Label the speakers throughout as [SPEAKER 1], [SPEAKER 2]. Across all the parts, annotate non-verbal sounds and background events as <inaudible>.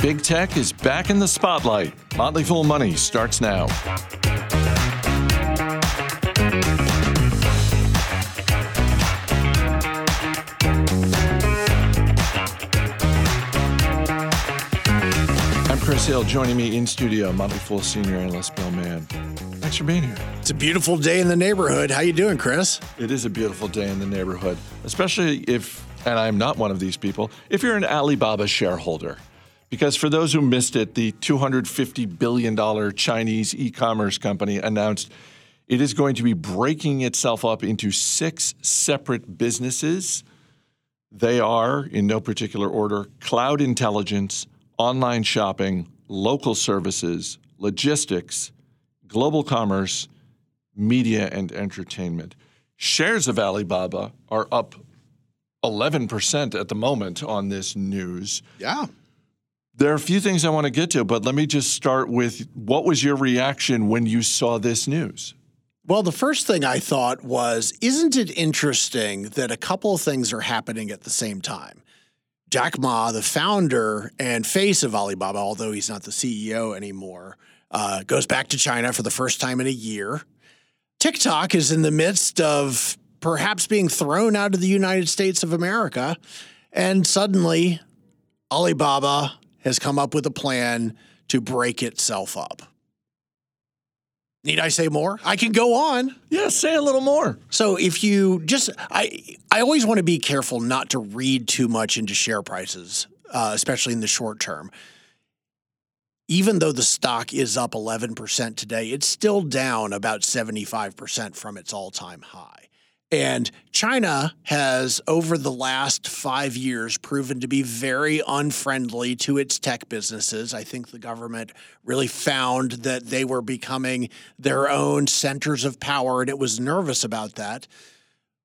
[SPEAKER 1] Big tech is back in the spotlight. Motley Fool Money starts now. I'm Chris Hill. Joining me in studio, Motley Fool senior analyst Bill Mann. Thanks for being here.
[SPEAKER 2] It's a beautiful day in the neighborhood. How you doing, Chris?
[SPEAKER 1] It is a beautiful day in the neighborhood, especially if, and I'm not one of these people, if you're an Alibaba shareholder. Because for those who missed it, the $250 billion Chinese e commerce company announced it is going to be breaking itself up into six separate businesses. They are, in no particular order, cloud intelligence, online shopping, local services, logistics, global commerce, media, and entertainment. Shares of Alibaba are up 11% at the moment on this news.
[SPEAKER 2] Yeah.
[SPEAKER 1] There are a few things I want to get to, but let me just start with what was your reaction when you saw this news?
[SPEAKER 2] Well, the first thing I thought was, isn't it interesting that a couple of things are happening at the same time? Jack Ma, the founder and face of Alibaba, although he's not the CEO anymore, uh, goes back to China for the first time in a year. TikTok is in the midst of perhaps being thrown out of the United States of America. And suddenly, Alibaba has come up with a plan to break itself up. Need I say more? I can go on.
[SPEAKER 1] Yeah, say a little more.
[SPEAKER 2] So if you just, I, I always want to be careful not to read too much into share prices, uh, especially in the short term. Even though the stock is up 11% today, it's still down about 75% from its all time high. And China has, over the last five years, proven to be very unfriendly to its tech businesses. I think the government really found that they were becoming their own centers of power, and it was nervous about that.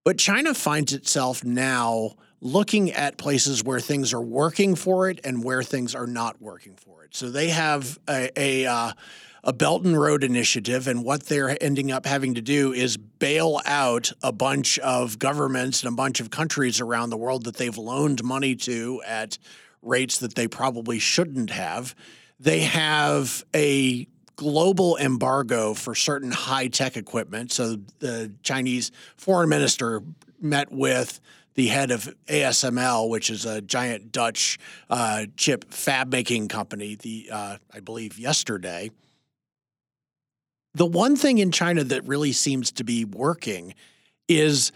[SPEAKER 2] But China finds itself now looking at places where things are working for it and where things are not working for it. So they have a, a uh, a Belt and Road initiative, and what they're ending up having to do is bail out a bunch of governments and a bunch of countries around the world that they've loaned money to at rates that they probably shouldn't have. They have a global embargo for certain high tech equipment. So the Chinese foreign minister met with the head of ASML, which is a giant Dutch uh, chip fab making company, the uh, I believe yesterday. The one thing in China that really seems to be working is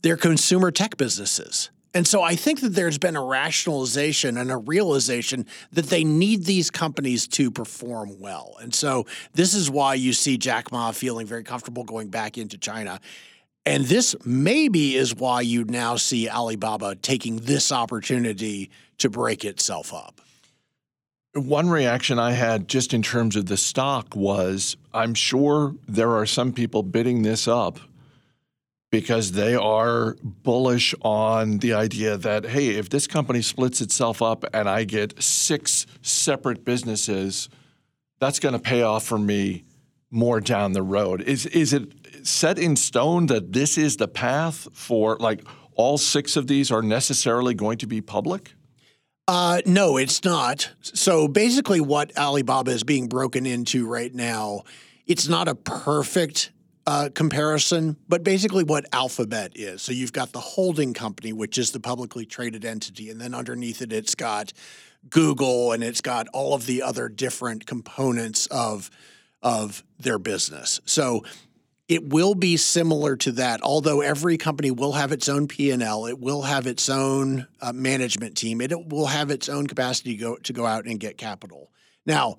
[SPEAKER 2] their consumer tech businesses. And so I think that there's been a rationalization and a realization that they need these companies to perform well. And so this is why you see Jack Ma feeling very comfortable going back into China. And this maybe is why you now see Alibaba taking this opportunity to break itself up.
[SPEAKER 1] One reaction I had just in terms of the stock was I'm sure there are some people bidding this up because they are bullish on the idea that, hey, if this company splits itself up and I get six separate businesses, that's going to pay off for me more down the road. Is, is it set in stone that this is the path for like all six of these are necessarily going to be public?
[SPEAKER 2] Uh, no, it's not. So basically, what Alibaba is being broken into right now, it's not a perfect uh, comparison, but basically what Alphabet is. So you've got the holding company, which is the publicly traded entity, and then underneath it, it's got Google and it's got all of the other different components of of their business. So it will be similar to that although every company will have its own p&l it will have its own uh, management team it will have its own capacity to go, to go out and get capital. Now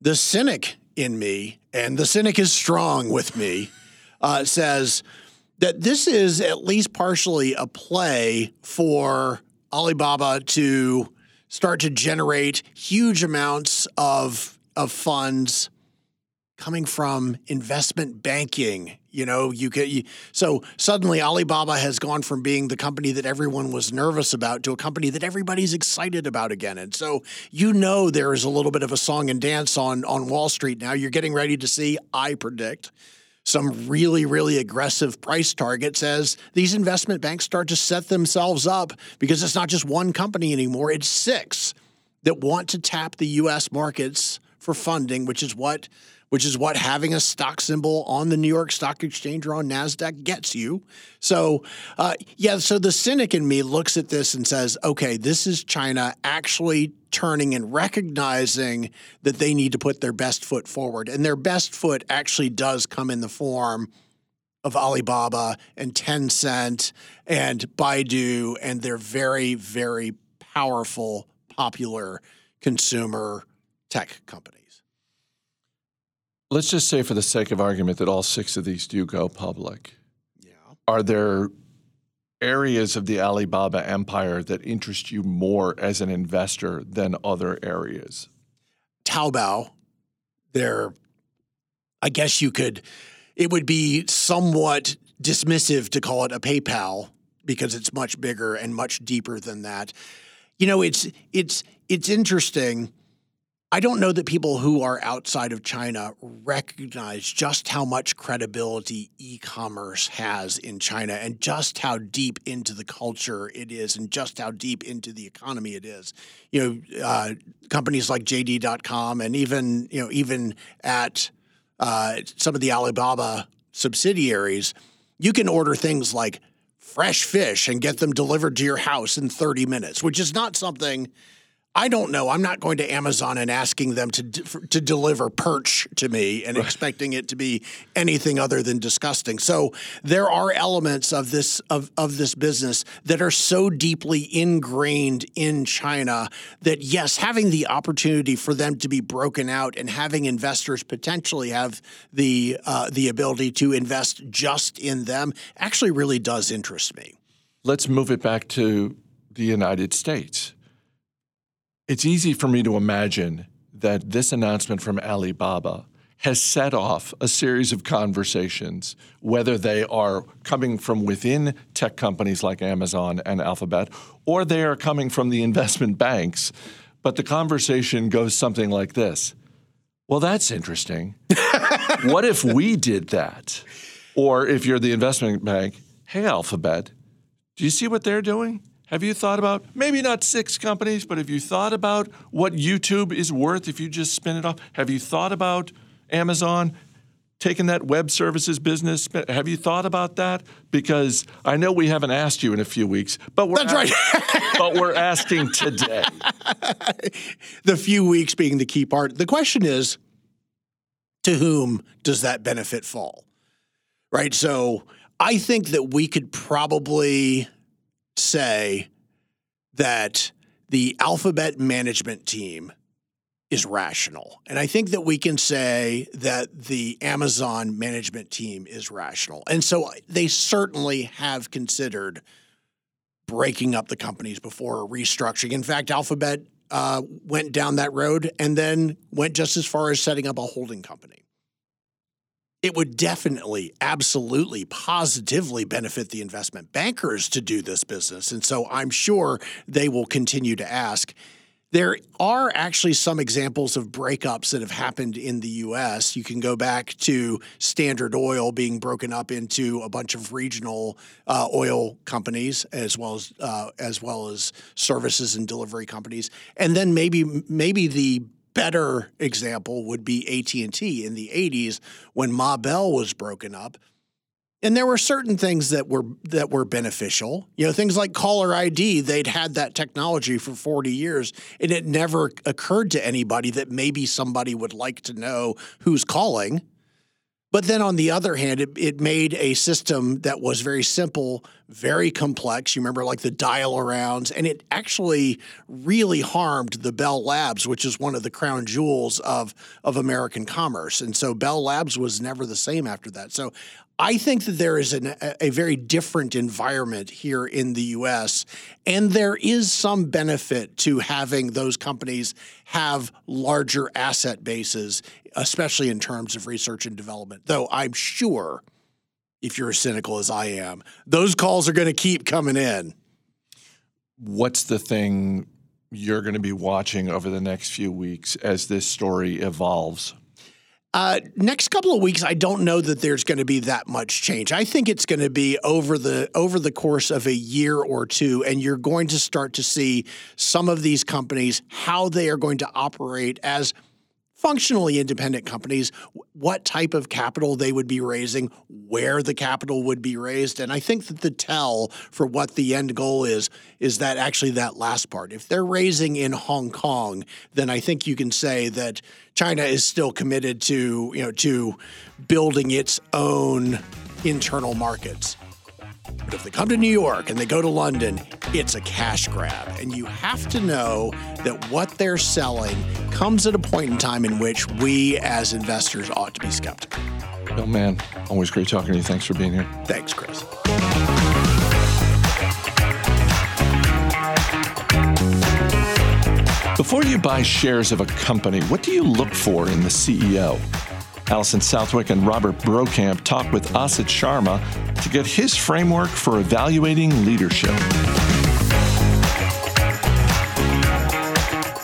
[SPEAKER 2] the cynic in me and the cynic is strong with me <laughs> uh, says that this is at least partially a play for alibaba to start to generate huge amounts of, of funds coming from investment banking. You know, you get you, so suddenly Alibaba has gone from being the company that everyone was nervous about to a company that everybody's excited about again. And so you know there is a little bit of a song and dance on on Wall Street now. You're getting ready to see, I predict, some really, really aggressive price targets as these investment banks start to set themselves up because it's not just one company anymore, it's six that want to tap the US markets for funding, which is what which is what having a stock symbol on the New York Stock Exchange or on NASDAQ gets you. So, uh, yeah, so the cynic in me looks at this and says, okay, this is China actually turning and recognizing that they need to put their best foot forward. And their best foot actually does come in the form of Alibaba and Tencent and Baidu and their very, very powerful, popular consumer tech companies.
[SPEAKER 1] Let's just say, for the sake of argument, that all six of these do go public.
[SPEAKER 2] Yeah.
[SPEAKER 1] Are there areas of the Alibaba empire that interest you more as an investor than other areas?
[SPEAKER 2] Taobao, there, I guess you could, it would be somewhat dismissive to call it a PayPal because it's much bigger and much deeper than that. You know, it's it's it's interesting I don't know that people who are outside of China recognize just how much credibility e commerce has in China and just how deep into the culture it is and just how deep into the economy it is. You know, uh, companies like JD.com and even, you know, even at uh, some of the Alibaba subsidiaries, you can order things like fresh fish and get them delivered to your house in 30 minutes, which is not something I don't know. I'm not going to Amazon and asking them to to deliver perch to me and right. expecting it to be anything other than disgusting. So there are elements of this of of this business that are so deeply ingrained in China that yes, having the opportunity for them to be broken out and having investors potentially have the uh, the ability to invest just in them actually really does interest me.
[SPEAKER 1] Let's move it back to the United States it's easy for me to imagine that this announcement from Alibaba has set off a series of conversations, whether they are coming from within tech companies like Amazon and Alphabet, or they are coming from the investment banks. But the conversation goes something like this Well, that's interesting. <laughs> what if we did that? Or if you're the investment bank, hey, Alphabet, do you see what they're doing? Have you thought about maybe not six companies, but have you thought about what YouTube is worth if you just spin it off? Have you thought about Amazon taking that web services business? Have you thought about that? Because I know we haven't asked you in a few weeks, but we're
[SPEAKER 2] That's right. <laughs>
[SPEAKER 1] but we're asking today. <laughs>
[SPEAKER 2] the few weeks being the key part. The question is to whom does that benefit fall? Right? So I think that we could probably say that the Alphabet management team is rational. And I think that we can say that the Amazon management team is rational. And so they certainly have considered breaking up the companies before restructuring. In fact, Alphabet uh, went down that road and then went just as far as setting up a holding company it would definitely, absolutely, positively benefit the investment bankers to do this business. And so I'm sure they will continue to ask. There are actually some examples of breakups that have happened in the US. You can go back to Standard Oil being broken up into a bunch of regional uh, oil companies, as well as uh, as well as services and delivery companies, and then maybe maybe the better example would be AT&T in the 80s when Ma Bell was broken up. And there were certain things that were that were beneficial. You know, things like caller ID, they'd had that technology for 40 years and it never occurred to anybody that maybe somebody would like to know who's calling. But then on the other hand, it, it made a system that was very simple, very complex. You remember like the dial arounds, and it actually really harmed the Bell Labs, which is one of the crown jewels of, of American commerce. And so Bell Labs was never the same after that. So I think that there is an, a very different environment here in the US, and there is some benefit to having those companies have larger asset bases, especially in terms of research and development. Though I'm sure, if you're as cynical as I am, those calls are going to keep coming in.
[SPEAKER 1] What's the thing you're going to be watching over the next few weeks as this story evolves?
[SPEAKER 2] Uh, next couple of weeks, I don't know that there's going to be that much change. I think it's going to be over the over the course of a year or two, and you're going to start to see some of these companies how they are going to operate as functionally independent companies, what type of capital they would be raising, where the capital would be raised. And I think that the tell for what the end goal is, is that actually that last part. If they're raising in Hong Kong, then I think you can say that China is still committed to, you know, to building its own internal markets. But if they come to New York and they go to London, it's a cash grab. And you have to know that what they're selling comes at a point in time in which we as investors ought to be skeptical.
[SPEAKER 1] Bill Mann, always great talking to you. Thanks for being here.
[SPEAKER 2] Thanks, Chris.
[SPEAKER 1] Before you buy shares of a company, what do you look for in the CEO? Alison Southwick and Robert Brokamp talk with Asit Sharma to get his framework for evaluating leadership.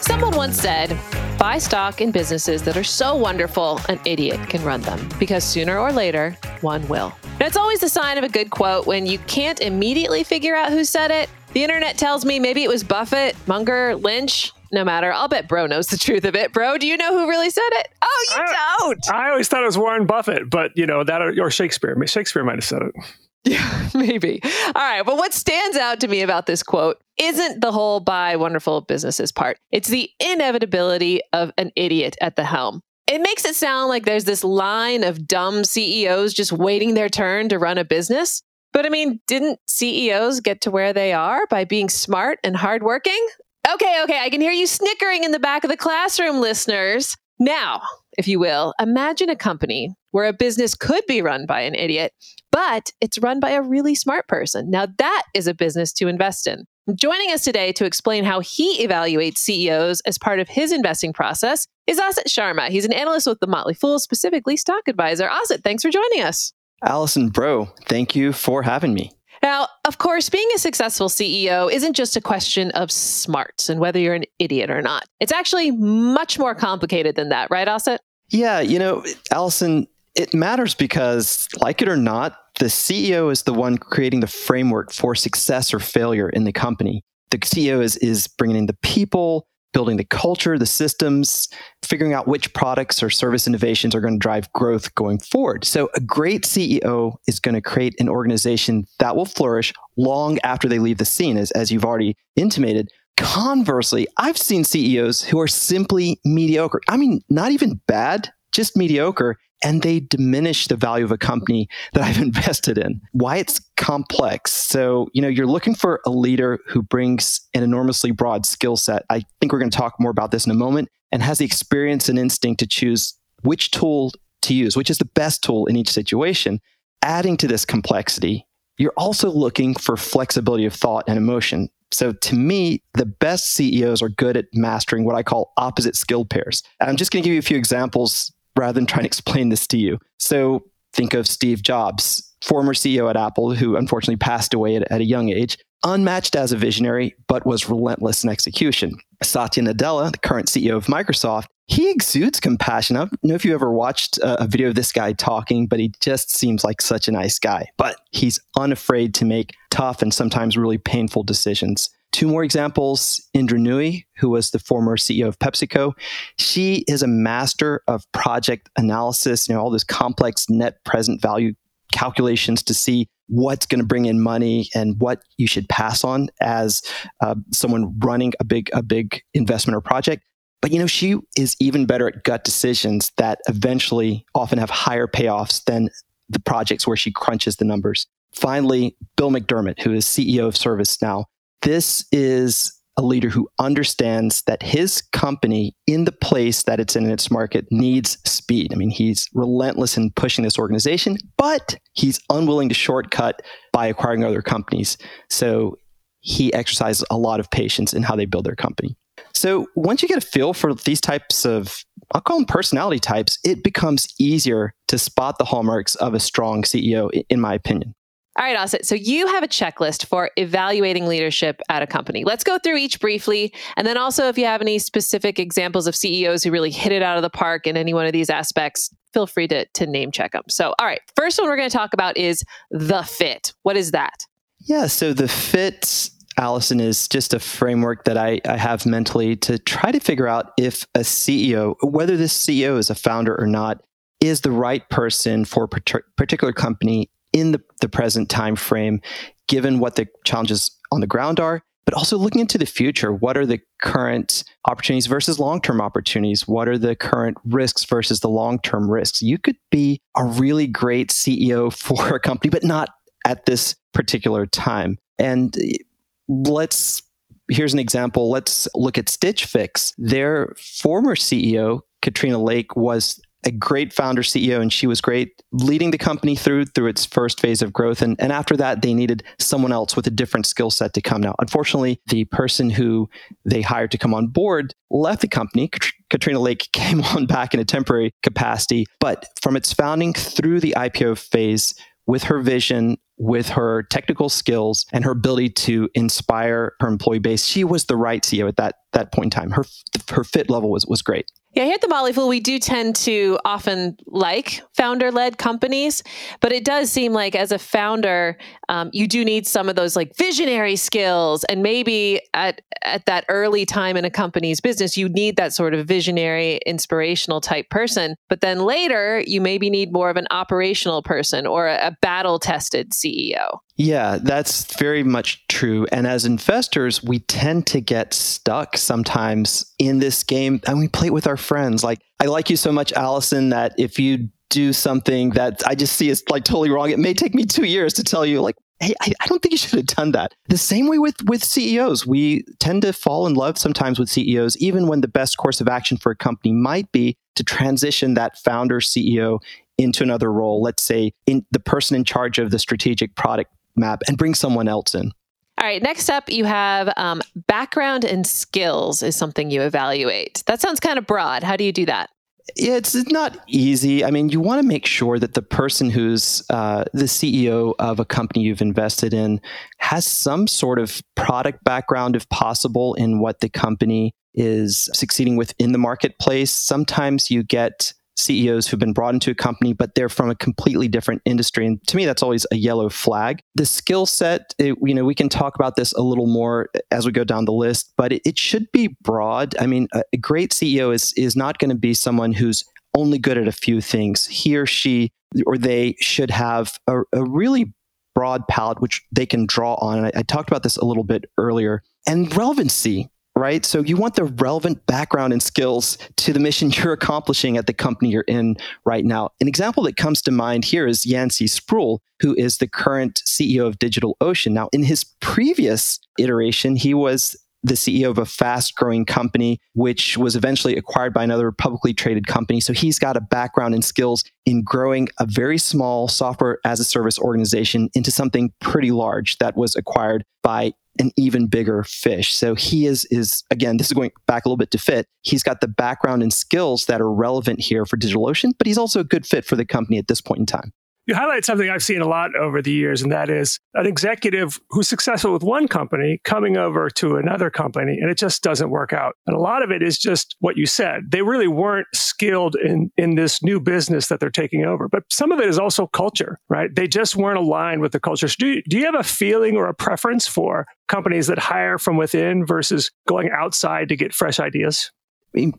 [SPEAKER 3] Someone once said, buy stock in businesses that are so wonderful an idiot can run them, because sooner or later, one will. Now, it's always the sign of a good quote when you can't immediately figure out who said it. The internet tells me maybe it was Buffett, Munger, Lynch, no matter. I'll bet Bro knows the truth of it. Bro, do you know who really said it? Oh, you I, don't.
[SPEAKER 4] I always thought it was Warren Buffett, but you know that or Shakespeare. Shakespeare might have said it. <laughs>
[SPEAKER 3] Yeah, maybe. All right. But what stands out to me about this quote isn't the whole buy wonderful businesses part. It's the inevitability of an idiot at the helm. It makes it sound like there's this line of dumb CEOs just waiting their turn to run a business. But I mean, didn't CEOs get to where they are by being smart and hardworking? Okay, okay, I can hear you snickering in the back of the classroom, listeners. Now, if you will, imagine a company where a business could be run by an idiot, but it's run by a really smart person. Now, that is a business to invest in. Joining us today to explain how he evaluates CEOs as part of his investing process is Asit Sharma. He's an analyst with the Motley Fool, specifically stock advisor. Asit, thanks for joining us.
[SPEAKER 5] Alison, bro, thank you for having me.
[SPEAKER 3] Now, of course, being a successful CEO isn't just a question of smarts and whether you're an idiot or not. It's actually much more complicated than that, right, Asit?
[SPEAKER 5] Yeah, you know, Alison, it matters because, like it or not, the CEO is the one creating the framework for success or failure in the company. The CEO is, is bringing in the people, building the culture, the systems, figuring out which products or service innovations are going to drive growth going forward. So, a great CEO is going to create an organization that will flourish long after they leave the scene, as, as you've already intimated. Conversely, I've seen CEOs who are simply mediocre. I mean, not even bad, just mediocre and they diminish the value of a company that I've <laughs> invested in. Why it's complex. So, you know, you're looking for a leader who brings an enormously broad skill set. I think we're going to talk more about this in a moment and has the experience and instinct to choose which tool to use, which is the best tool in each situation. Adding to this complexity, you're also looking for flexibility of thought and emotion. So to me, the best CEOs are good at mastering what I call opposite skill pairs. I'm just going to give you a few examples rather than trying to explain this to you. So think of Steve Jobs, former CEO at Apple, who unfortunately passed away at, at a young age, unmatched as a visionary, but was relentless in execution. Satya Nadella, the current CEO of Microsoft, he exudes compassion. I don't know if you ever watched a, a video of this guy talking, but he just seems like such a nice guy. But he's unafraid to make tough and sometimes really painful decisions. Two more examples Indra Nooyi, who was the former CEO of PepsiCo. She is a master of project analysis, you know, all those complex net present value calculations to see what's going to bring in money and what you should pass on as uh, someone running a big a big investment or project. But you know, she is even better at gut decisions that eventually often have higher payoffs than the projects where she crunches the numbers. Finally, Bill McDermott, who is CEO of ServiceNow, this is a leader who understands that his company in the place that it's in, in its market needs speed. I mean, he's relentless in pushing this organization, but he's unwilling to shortcut by acquiring other companies. So he exercises a lot of patience in how they build their company. So once you get a feel for these types of, I'll call them personality types, it becomes easier to spot the hallmarks of a strong CEO, in my opinion.
[SPEAKER 3] All right, Asit. So you have a checklist for evaluating leadership at a company. Let's go through each briefly. And then also, if you have any specific examples of CEOs who really hit it out of the park in any one of these aspects, feel free to, to name check them. So, all right, first one we're going to talk about is the fit. What is that?
[SPEAKER 5] Yeah, so the fit Alison is just a framework that I, I, have mentally to try to figure out if a CEO, whether this CEO is a founder or not, is the right person for a particular company in the, the present time frame, given what the challenges on the ground are, but also looking into the future. What are the current opportunities versus long term opportunities? What are the current risks versus the long term risks? You could be a really great CEO <laughs> for a company, but not at this particular time. And eh, let's here's an example. Let's look at Stitch Fix. Their former CEO, Katrina Lake, was a great founder CEO and she was great leading the company through through its first phase of growth and, and after that they needed someone else with a different skill set to come now unfortunately the person who they hired to come on board left the company katrina lake <laughs> came on back in a temporary capacity but from its founding through the ipo phase with her vision, with her technical skills, and her ability to inspire her employee base, she was the right CEO at that that point in time. Her her fit level was was great.
[SPEAKER 3] Yeah, here at the Motley Fool, we do tend to often like founder led companies, but it does seem like as a founder, um, you do need some of those like visionary skills. And maybe at, at that early time in a company's business, you need that sort of visionary, inspirational type person. But then later, you maybe need more of an operational person or a, a battle tested CEO.
[SPEAKER 5] Yeah, that's very much true. And as investors, we tend to get stuck sometimes in this game and we play it with our friends. Like, I like you so much, Alison, that if you do something that I just see is like totally wrong, it may take me two years to tell you, like, hey, I, I don't think you should have done that. The same way with, with CEOs. We tend to fall in love sometimes with CEOs, even when the best course of action for a company might be to transition that founder CEO into another role. Let's say in the person in charge of the strategic product map and bring someone else in.
[SPEAKER 3] All right, next up, you have um, background and skills is something you evaluate. That sounds kind of broad. How do you do that?
[SPEAKER 5] Yeah, it's not easy. I mean, you want to make sure that the person who's uh, the CEO of a company you've invested in has some sort of product background, if possible, in what the company is succeeding with in the marketplace. Sometimes you get CEOs who've been brought into a company, but they're from a completely different industry. And to me, that's always a yellow flag. The skill set, you know, we can talk about this a little more as we go down the list, but it, it should be broad. I mean, a, a great CEO is is not going to be someone who's only good at a few things. He or she or they should have a, a really broad palette which they can draw on. I, I talked about this a little bit earlier. And relevancy, right? So you want the relevant background and skills to the mission <laughs> you're accomplishing at the company you're in right now. An example that comes to mind here is Yancey Spruill, who is the current CEO of DigitalOcean. Now, in his previous iteration, he was the CEO of a fast growing company, which was eventually acquired by another publicly traded company. So he's got a background and skills in growing a very small software as a service organization into something pretty large that was acquired by an even bigger fish. So he is is again, this is going back a little bit to fit. He's got the background and skills that are relevant here for DigitalOcean, but he's also a good fit for the company at this point in time
[SPEAKER 4] you highlight something I've seen a lot over the years, and that is an executive who's successful with one company coming over to another company, and it just doesn't work out. And a lot of it is just what you said. They really weren't skilled in, in this new business that they're taking over. But some of it is also culture, right? They just weren't aligned with the culture. So do, do you have a feeling or a preference for companies that hire from within versus going outside to get fresh ideas?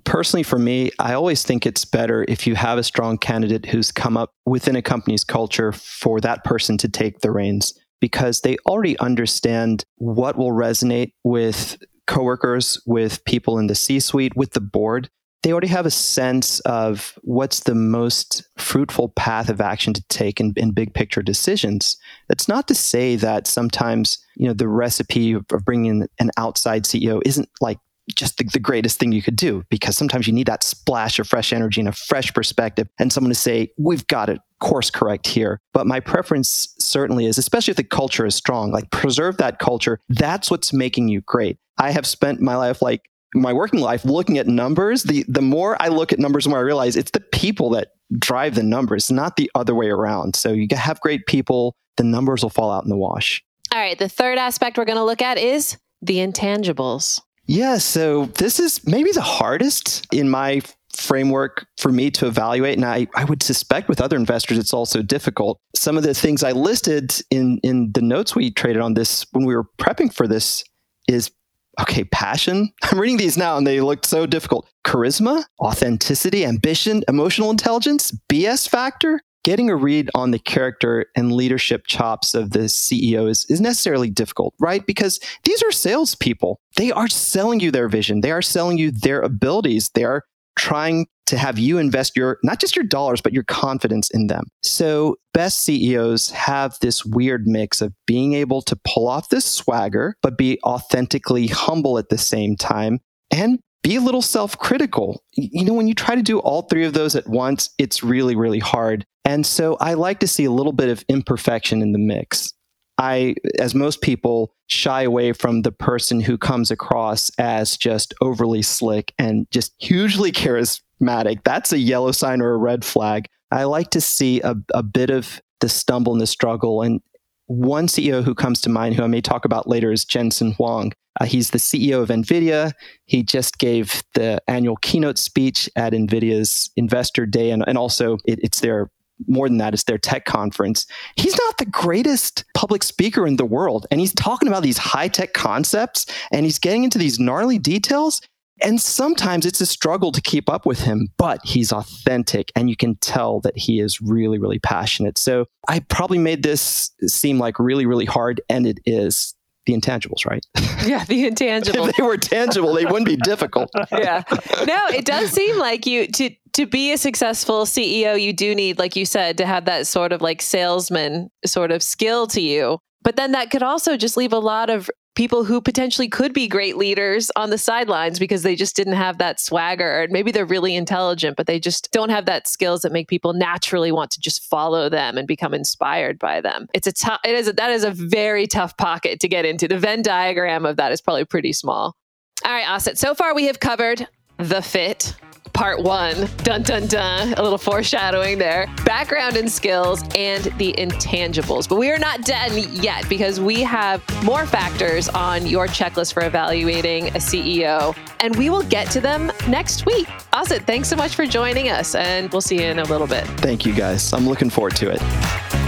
[SPEAKER 5] Personally, for me, I always think it's better if you have a strong candidate who's come up within a company's culture for that person to take the reins because they already understand what will resonate with coworkers, with people in the C suite, with the board. They already have a sense of what's the most fruitful path of action to take in, in big picture decisions. That's not to say that sometimes, you know, the recipe of bringing in an outside CEO isn't like just the, the, greatest thing you could do because sometimes you need that splash of fresh energy and a fresh perspective and someone to say, we've got it course correct here. But my preference certainly is, especially if the culture is strong, like preserve that culture. That's what's making you great. I have spent my life like my working life looking at numbers. The the more I look at numbers, the more I realize it's the people that drive the numbers, not the other way around. So you have great people, the numbers will fall out in the wash.
[SPEAKER 3] All right. The third aspect we're going to look at is the intangibles.
[SPEAKER 5] Yeah, so this is maybe the hardest in my framework for me to evaluate. And I, I would suspect with other investors, it's also difficult. Some of the things I listed in, in the notes we traded on this when we were prepping for this is okay, passion. <laughs> I'm reading these now and they look so difficult. Charisma, authenticity, ambition, emotional intelligence, BS factor. Getting a read on the character and leadership chops of the CEO is, is necessarily difficult, right? Because these are salespeople. They are selling you their vision. They are selling you their abilities. They are trying to have you invest your not just your dollars but your confidence in them. So best CEOs have this weird mix of being able to pull off this swagger but be authentically humble at the same time and be a little self-critical. You know when you try to do all three of those at once, it's really really hard. And so I like to see a little bit of imperfection in the mix. I, as most people, shy away from the person who comes across as just overly slick and just hugely <laughs> charismatic. That's a yellow sign or a red flag. I like to see a, a bit of the stumble and the struggle. And one CEO who comes to mind, who I may talk about later, is Jensen Huang. Uh, he's the CEO of NVIDIA. He just gave the annual keynote speech at NVIDIA's Investor Day, and, and also it, it's their more than that, it's their tech conference. He's not the greatest public speaker in the world. And he's talking about these high tech concepts and he's getting into these gnarly details. And sometimes it's a struggle to keep up with him, but he's authentic and you can tell that he is really, really passionate. So I probably made this seem like really, really hard, and it is the intangibles, right? <laughs>
[SPEAKER 3] Yeah, the intangibles.
[SPEAKER 5] if they were tangible, they wouldn't be difficult. <laughs>
[SPEAKER 3] yeah. No, it does seem like you to to be a successful CEO, you do need, like you said, to have that sort of like salesman sort of skill to you. But then that could also just leave a lot of people who potentially could be great leaders on the sidelines because they just didn't have that swagger. And maybe they're really intelligent, but they just don't have that skills that make people naturally want to just follow them and become inspired by them. It's a tough, it is, a, that is a very tough pocket to get into. The Venn diagram of that is probably pretty small. All right, Asit. So far, we have covered the fit, part one. Dun dun dun. A little foreshadowing there. Background and skills and the intangibles. But we are not done yet because we have more factors on your checklist for evaluating a CEO. And we will get to them next week. Asit, thanks so much for joining us. And we'll see you in a little bit.
[SPEAKER 5] Thank you, guys. I'm looking forward to it.